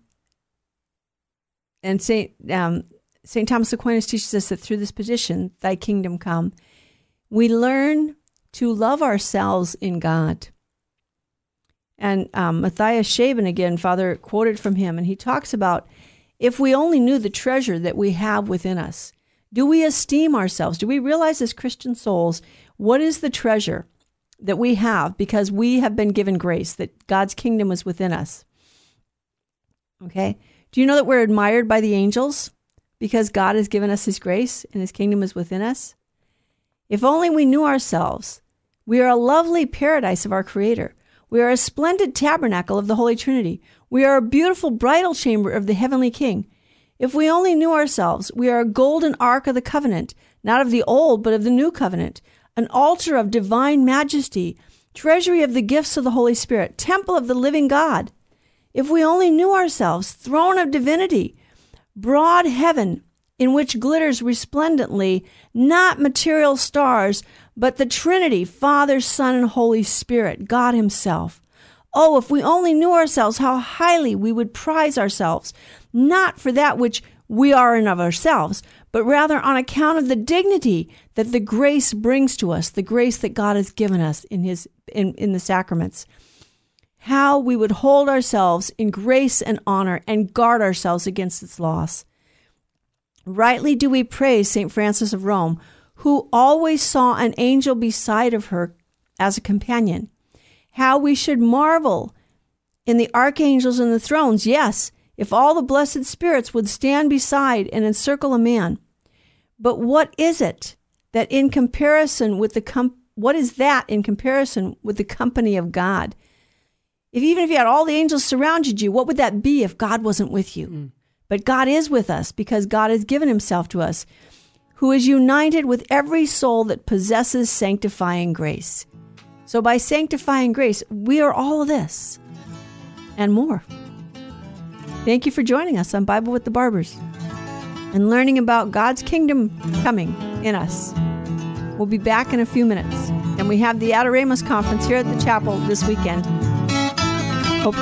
and Saint um, Saint Thomas Aquinas teaches us that through this petition, "Thy kingdom come," we learn to love ourselves in God. And um, Matthias Scheeben, again, Father quoted from him, and he talks about if we only knew the treasure that we have within us. Do we esteem ourselves? Do we realize as Christian souls what is the treasure that we have because we have been given grace, that God's kingdom is within us? Okay. Do you know that we're admired by the angels because God has given us his grace and his kingdom is within us? If only we knew ourselves. We are a lovely paradise of our Creator. We are a splendid tabernacle of the Holy Trinity. We are a beautiful bridal chamber of the Heavenly King. If we only knew ourselves, we are a golden ark of the covenant, not of the old, but of the new covenant, an altar of divine majesty, treasury of the gifts of the Holy Spirit, temple of the living God. If we only knew ourselves, throne of divinity, broad heaven in which glitters resplendently not material stars, but the Trinity, Father, Son, and Holy Spirit, God Himself. Oh, if we only knew ourselves, how highly we would prize ourselves, not for that which we are in of ourselves, but rather on account of the dignity that the grace brings to us, the grace that God has given us in His in, in the sacraments how we would hold ourselves in grace and honor and guard ourselves against its loss. Rightly do we praise St. Frances of Rome, who always saw an angel beside of her as a companion. How we should marvel in the archangels and the thrones. Yes, if all the blessed spirits would stand beside and encircle a man. But what is it that in comparison with the com- what is that in comparison with the company of God? If even if you had all the angels surrounded you, what would that be if God wasn't with you? Mm. But God is with us because God has given himself to us, who is united with every soul that possesses sanctifying grace. So by sanctifying grace, we are all of this and more. Thank you for joining us on Bible with the Barbers and learning about God's kingdom coming in us. We'll be back in a few minutes. And we have the Adoramus conference here at the chapel this weekend. Hope.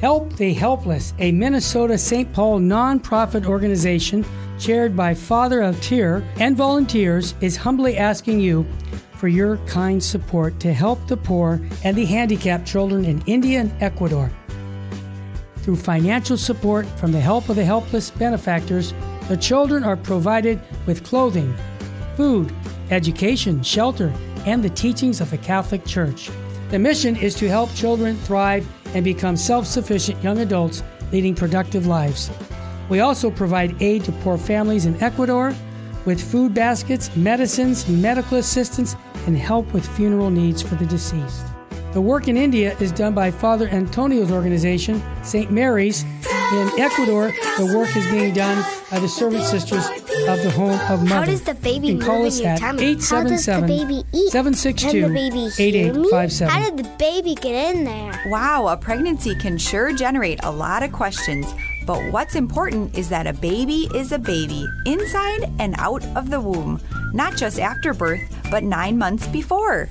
Help the Helpless, a Minnesota St. Paul nonprofit organization chaired by Father of Tear and volunteers, is humbly asking you for your kind support to help the poor and the handicapped children in India and Ecuador. Through financial support from the Help of the Helpless benefactors, the children are provided with clothing, food, education, shelter, and the teachings of the Catholic Church. The mission is to help children thrive and become self sufficient young adults leading productive lives. We also provide aid to poor families in Ecuador with food baskets, medicines, medical assistance, and help with funeral needs for the deceased. The work in India is done by Father Antonio's organization, St. Mary's. In Ecuador, the work is being done by the servant sisters of the Home of Mother. How does the baby you can call us at 877 762 8857. How did the baby get in there? Wow, a pregnancy can sure generate a lot of questions. But what's important is that a baby is a baby, inside and out of the womb, not just after birth, but nine months before.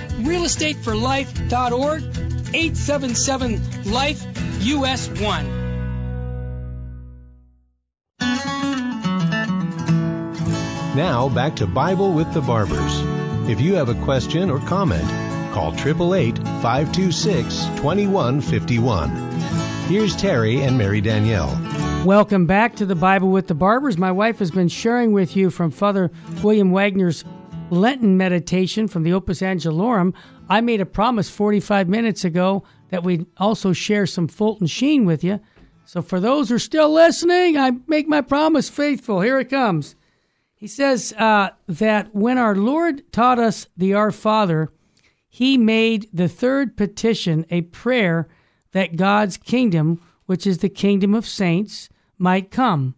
realestateforlife.org 877 Life US 1. Now back to Bible with the Barbers. If you have a question or comment, call 888 526 2151. Here's Terry and Mary Danielle. Welcome back to the Bible with the Barbers. My wife has been sharing with you from Father William Wagner's Lenten meditation from the Opus Angelorum. I made a promise 45 minutes ago that we'd also share some Fulton Sheen with you. So for those who are still listening, I make my promise faithful. Here it comes. He says uh, that when our Lord taught us the Our Father, he made the third petition a prayer that God's kingdom, which is the kingdom of saints, might come.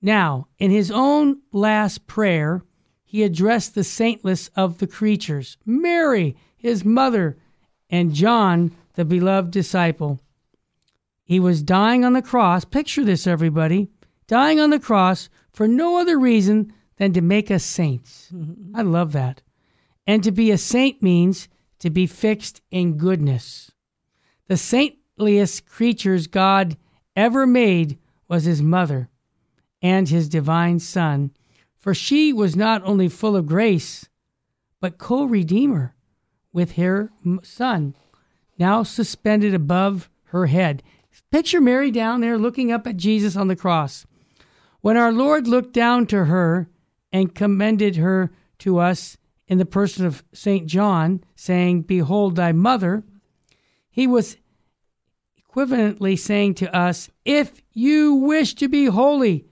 Now, in his own last prayer, he addressed the saintless of the creatures Mary, his mother, and John, the beloved disciple. He was dying on the cross. Picture this, everybody. Dying on the cross for no other reason than to make us saints. I love that. And to be a saint means to be fixed in goodness. The saintliest creatures God ever made was his mother and his divine son, for she was not only full of grace, but co redeemer with her son, now suspended above her head. Picture Mary down there looking up at Jesus on the cross. When our Lord looked down to her and commended her to us in the person of St. John, saying, Behold thy mother, he was equivalently saying to us, If you wish to be holy,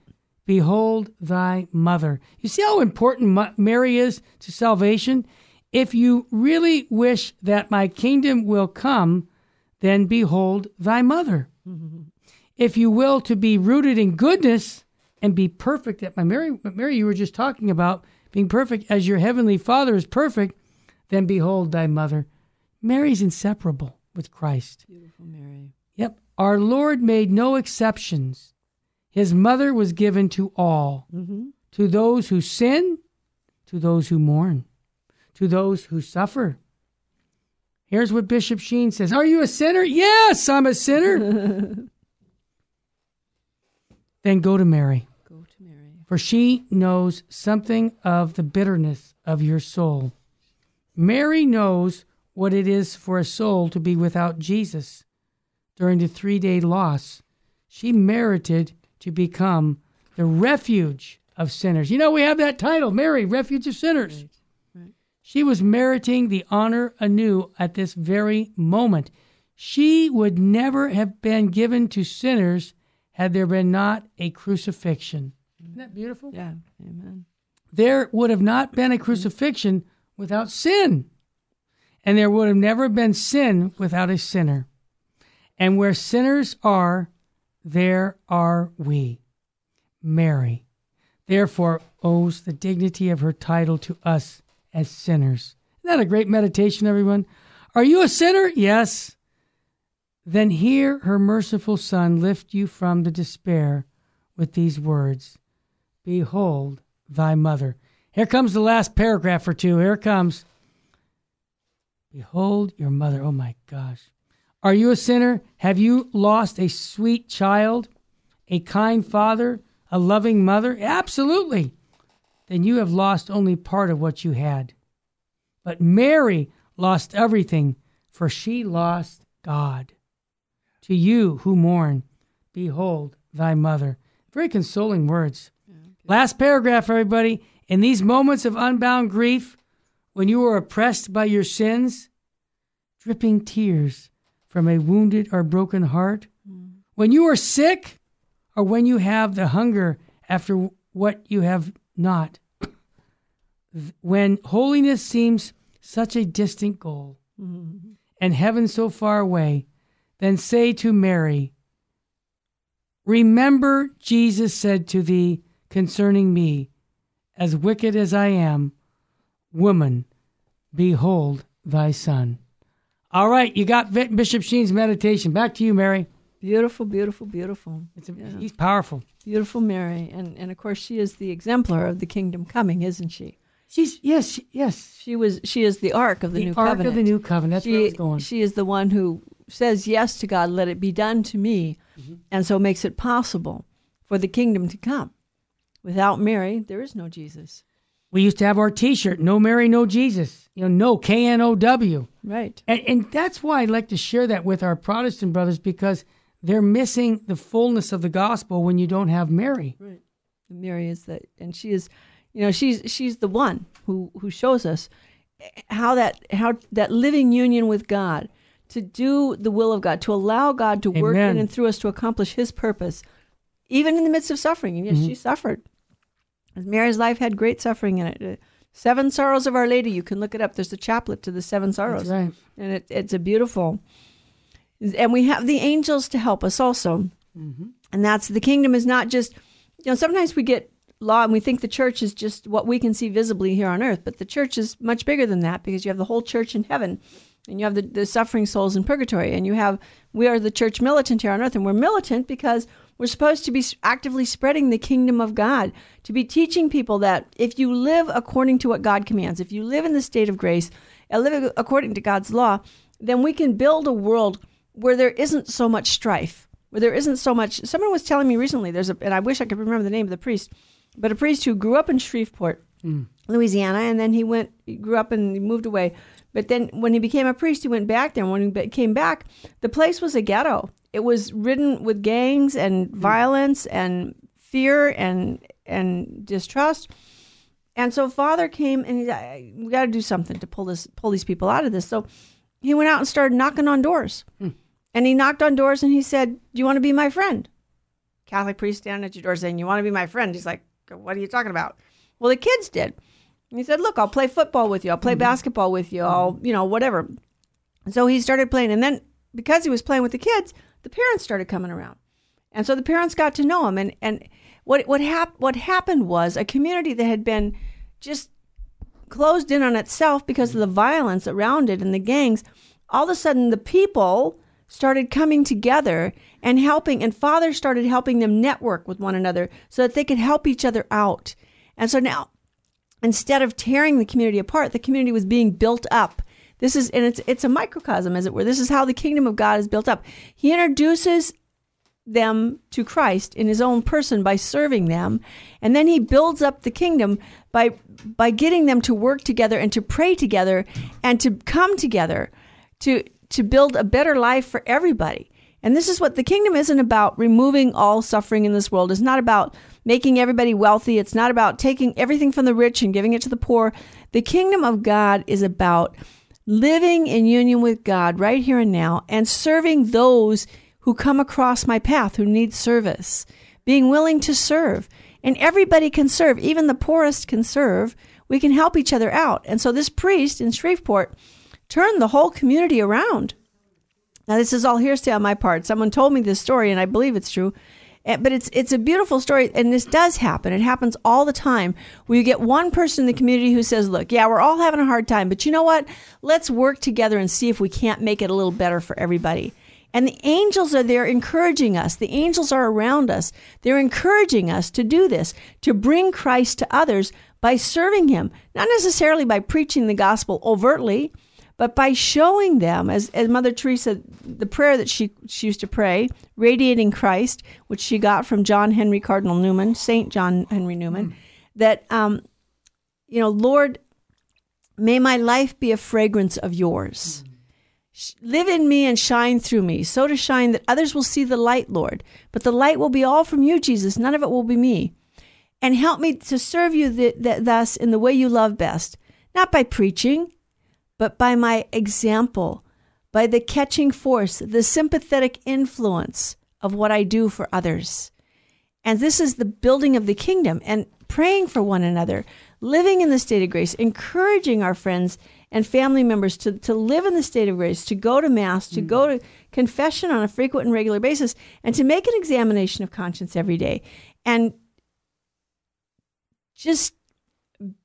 behold thy mother. You see how important Mary is to salvation? If you really wish that my kingdom will come, then behold thy mother. Mm-hmm. If you will to be rooted in goodness and be perfect, at my Mary, Mary, you were just talking about being perfect as your heavenly Father is perfect, then behold thy mother. Mary's inseparable with Christ. Beautiful Mary. Yep. Our Lord made no exceptions. His mother was given to all, mm-hmm. to those who sin, to those who mourn, to those who suffer. Here's what Bishop Sheen says Are you a sinner? Yes, I'm a sinner. then go to Mary. Go to Mary. For she knows something of the bitterness of your soul. Mary knows what it is for a soul to be without Jesus during the three day loss. She merited to become the refuge of sinners. You know, we have that title, Mary, Refuge of Sinners. Right. Right. She was meriting the honor anew at this very moment. She would never have been given to sinners had there been not a crucifixion. Isn't that beautiful? Yeah, amen. There would have not been a crucifixion without sin. And there would have never been sin without a sinner. And where sinners are, there are we. Mary, therefore, owes the dignity of her title to us as sinners. Isn't that a great meditation, everyone? Are you a sinner? Yes. Then hear her merciful Son lift you from the despair with these words Behold thy mother. Here comes the last paragraph or two. Here comes. Behold your mother. Oh my gosh. Are you a sinner? Have you lost a sweet child, a kind father, a loving mother? Absolutely. Then you have lost only part of what you had. But Mary lost everything for she lost God. To you who mourn, behold thy mother. Very consoling words. Last paragraph, everybody. In these moments of unbound grief, when you are oppressed by your sins, dripping tears from a wounded or broken heart, when you are sick, or when you have the hunger after what you have not, when holiness seems such a distant goal, and heaven so far away, then say to Mary, Remember, Jesus said to thee concerning me, as wicked as I am, woman, behold thy son. All right, you got Bishop Sheen's meditation. Back to you, Mary. Beautiful, beautiful, beautiful. It's a, He's powerful. Beautiful Mary. And and of course she is the exemplar of the kingdom coming, isn't she? She's yes, she- yes. She was she is the ark of the, The new Ark covenant. of the New Covenant. That's where I she, going. she is the one who says yes to God, let it be done to me, Mm-hmm. and so makes it possible for the kingdom to come. Without Mary, there is no Jesus. We used to have our T-shirt, "No Mary, No Jesus." You know, no K N O W. Right. And, and that's why I'd like to share that with our Protestant brothers because they're missing the fullness of the gospel when you don't have Mary. Right. Mary is that, and she is, you know, she's she's the one who who shows us how that how that living union with God, to do the will of God, to allow God to work in and through us to accomplish His purpose, even in the midst of suffering. And yes, Mm-hmm. she suffered. Mary's life had great suffering in it. Uh, Seven Sorrows of Our Lady. You can look it up. There's a chaplet to the Seven Sorrows right. and it, it's a beautiful and we have the angels to help us also and that's the kingdom is not just you know sometimes we get law and we think the church is just what we can see visibly here on earth but the church is much bigger than that because you have the whole church in heaven and you have the, the suffering souls in purgatory and you have we are the church militant here on earth and we're militant because we're supposed to be actively spreading the kingdom of god to be teaching people that if you live according to what god commands if you live in the state of grace and live according to god's law then we can build a world where there isn't so much strife where there isn't so much someone was telling me recently there's a and i wish i could remember the name of the priest but a priest who grew up in shreveport mm. Louisiana, and then he went, he grew up and moved away. But then when he became a priest, he went back there. And when he came back, the place was a ghetto. It was ridden with gangs and hmm. violence and fear and and distrust. And so father came and he we got to do something to pull this pull these people out of this. So he went out and started knocking on doors. Hmm. And he knocked on doors and he said, "Do you want to be my friend?" Catholic priest standing at your door saying, "You want to be my friend?" He's like, "What are you talking about?" Well, the kids did. And he said, "Look, I'll play football with you. I'll play hmm. basketball with you. I'll, you know, whatever." And so he started playing, and then because he was playing with the kids, the parents started coming around, and so the parents got to know him. And and what what hap- what happened was a community that had been just closed in on itself because of the violence around it and the gangs, all of a sudden the people started coming together and helping, and fathers started helping them network with one another so that they could help each other out. And so now, instead of tearing the community apart, the community was being built up. This is, and it's it's a microcosm, as it were. This is how the kingdom of God is built up. He introduces them to Christ in his own person by serving them and then he builds up the kingdom by by getting them to work together and to pray together and to come together to to build a better life for everybody and this is what the kingdom isn't about removing all suffering in this world it's not about making everybody wealthy it's not about taking everything from the rich and giving it to the poor the kingdom of God is about living in union with God right here and now and serving those who come across my path who need service, being willing to serve. And everybody can serve, even the poorest can serve. We can help each other out. And so this priest in Shreveport turned the whole community around. Now this is all hearsay on my part. Someone told me this story and I believe it's true. Eh, But it's it's a beautiful story and this does happen. It happens all the time where you get one person in the community who says, "Look, yeah, we're all having a hard time, but you know what? Let's work together and see if we can't make it a little better for everybody." And the angels are there encouraging us. The angels are around us. They're encouraging us to do this, to bring Christ to others by serving Him, not necessarily by preaching the gospel overtly, but by showing them, as, as Mother Teresa, the prayer that she, she used to pray, radiating Christ, which she got from John Henry Cardinal Newman, Saint John Henry Newman, that, um, you know, Lord, may my life be a fragrance of yours Sh- Live in me and shine through me, so to shine that others will see the light, Lord. But the light will be all from you, Jesus. None of it will be me. And help me to serve you th- th- thus in the way you love best, not by preaching, but by my example, by the catching force, the sympathetic influence of what I do for others. And this is the building of the kingdom and praying for one another, living in the state of grace, encouraging our friends and family members to, to live in the state of grace, to go to Mass, to go to confession on a frequent and regular basis, and to make an examination of conscience every day. And just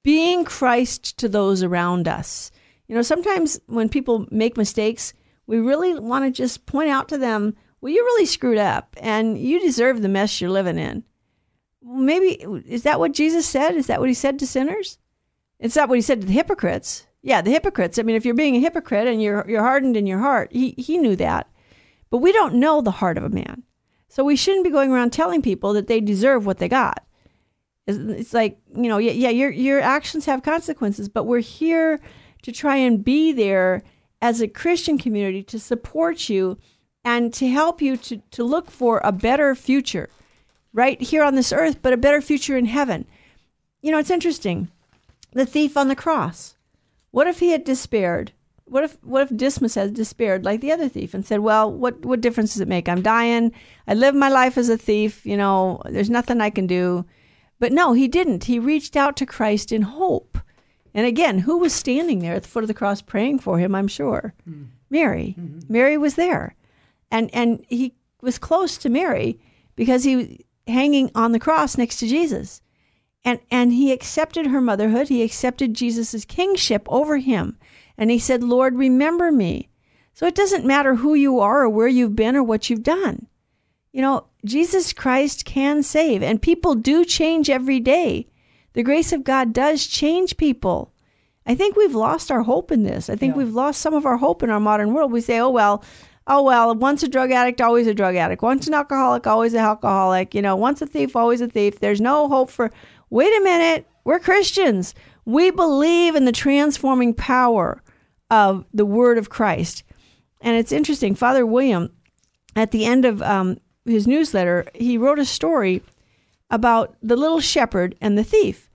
being Christ to those around us. You know, sometimes when people make mistakes, we really want to just point out to them, well, you really screwed up and you deserve the mess you're living in. Maybe, is that what Jesus said? Is that what he said to sinners? It's not what he said to the hypocrites. Yeah, the hypocrites. I mean, if you're being a hypocrite and you're, you're hardened in your heart, he, he knew that. But we don't know the heart of a man. So we shouldn't be going around telling people that they deserve what they got. It's, like, you know, yeah, yeah, your, your actions have consequences, but we're here to try and be there as a Christian community to support you and to help you to, to look for a better future right here on this earth, but a better future in heaven. You know, it's interesting. The thief on the cross. What if he had despaired? What if what if Dismas had despaired like the other thief and said, "Well, what what difference does it make? I'm dying. I live my life as a thief. You know, there's nothing I can do." But no, he didn't. He reached out to Christ in hope. And again, who was standing there at the foot of the cross praying for him? I'm sure. Mary. Mm-hmm. Mary was there, and and he was close to Mary because he was hanging on the cross next to Jesus. And and he accepted her motherhood. He accepted jesus' kingship over him. And he said lord remember me. So it doesn't matter who you are or where you've been or what you've done. You know jesus christ can save. And people do change every day the grace of god does change people. I think we've lost our hope in this. I think we've lost some of our hope in our modern world. We say oh well oh well once a drug addict always a drug addict. Once an alcoholic always an alcoholic. You know once a thief always a thief. There's no hope for wait a minute we're christians. We believe in the transforming power of the word of christ. And it's interesting. Father william at the end of um, his newsletter he wrote a story about the little shepherd and the thief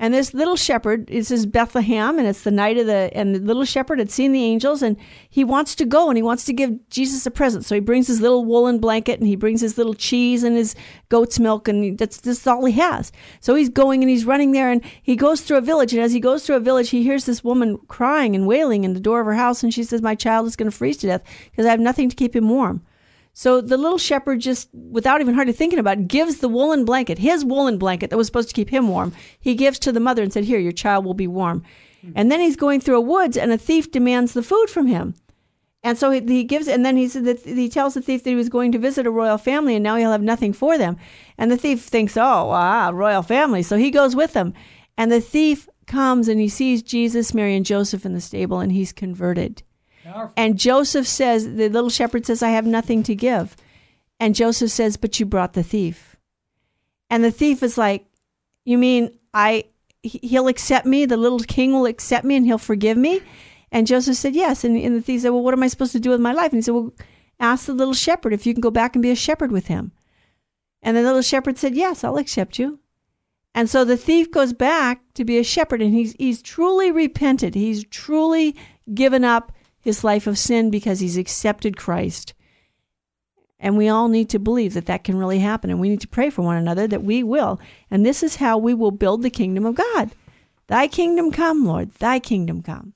and this little shepherd this is Bethlehem, and it's the night of the and the little shepherd had seen the angels, and he wants to go and he wants to give Jesus a present. So he brings his little woolen blanket and he brings his little cheese and his goat's milk, and that's that's all he has. So he's going and he's running there, and he goes through a village, and as he goes through a village, he hears this woman crying and wailing in the door of her house, and she says, "My child is going to freeze to death because I have nothing to keep him warm." So the little shepherd just, without even hardly thinking about it, gives the woolen blanket, his woolen blanket that was supposed to keep him warm, he gives to the mother and said, Here, your child will be warm. And then he's going through a woods and a thief demands the food from him. And so he, he gives, and then he said that he tells the thief that he was going to visit a royal family and now he'll have nothing for them. And the thief thinks, Oh, ah, royal family. So he goes with them. And the thief comes and he sees Jesus, Mary, and Joseph in the stable and he's converted. And Joseph says, the little shepherd says, I have nothing to give. And Joseph says, But you brought the thief. And the thief is like, You mean I he- he'll accept me? The little king will accept me and he'll forgive me? And Joseph said, Yes. And, and the thief said, Well, what am I supposed to do with my life? And he said, Well, ask the little shepherd if you can go back and be a shepherd with him. And the little shepherd said, Yes, I'll accept you. And so the thief goes back to be a shepherd and he's he's truly repented. He's truly given up his life of sin because he's accepted Christ. And we all need to believe that that can really happen. And we need to pray for one another that we will. And this is how we will build the kingdom of God. Thy kingdom come, Lord, thy kingdom come.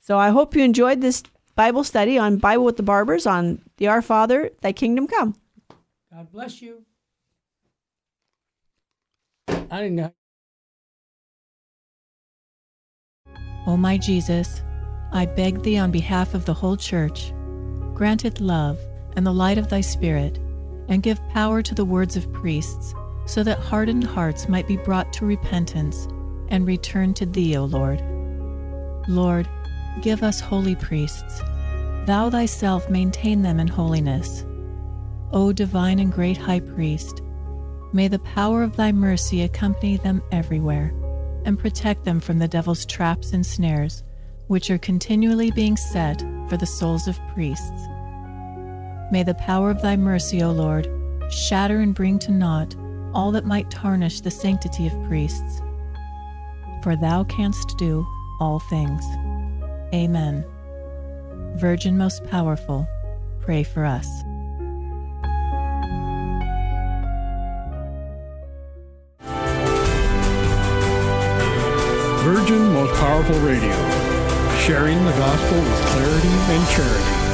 So I hope you enjoyed this Bible study on Bible with the Barbers on the Our Father, thy kingdom come. God bless you. I didn't know. Oh, my Jesus, I beg thee on behalf of the whole church, grant it love and the light of thy Spirit, and give power to the words of priests, so that hardened hearts might be brought to repentance and return to thee, O Lord. Lord, give us holy priests. Thou thyself maintain them in holiness. O divine and great high priest, may the power of thy mercy accompany them everywhere and protect them from the devil's traps and snares, which are continually being set for the souls of priests. May the power of thy mercy, O Lord, shatter and bring to naught all that might tarnish the sanctity of priests. For thou canst do all things. Amen. Virgin most powerful, pray for us. Virgin Most Powerful Radio, sharing the gospel with clarity and charity.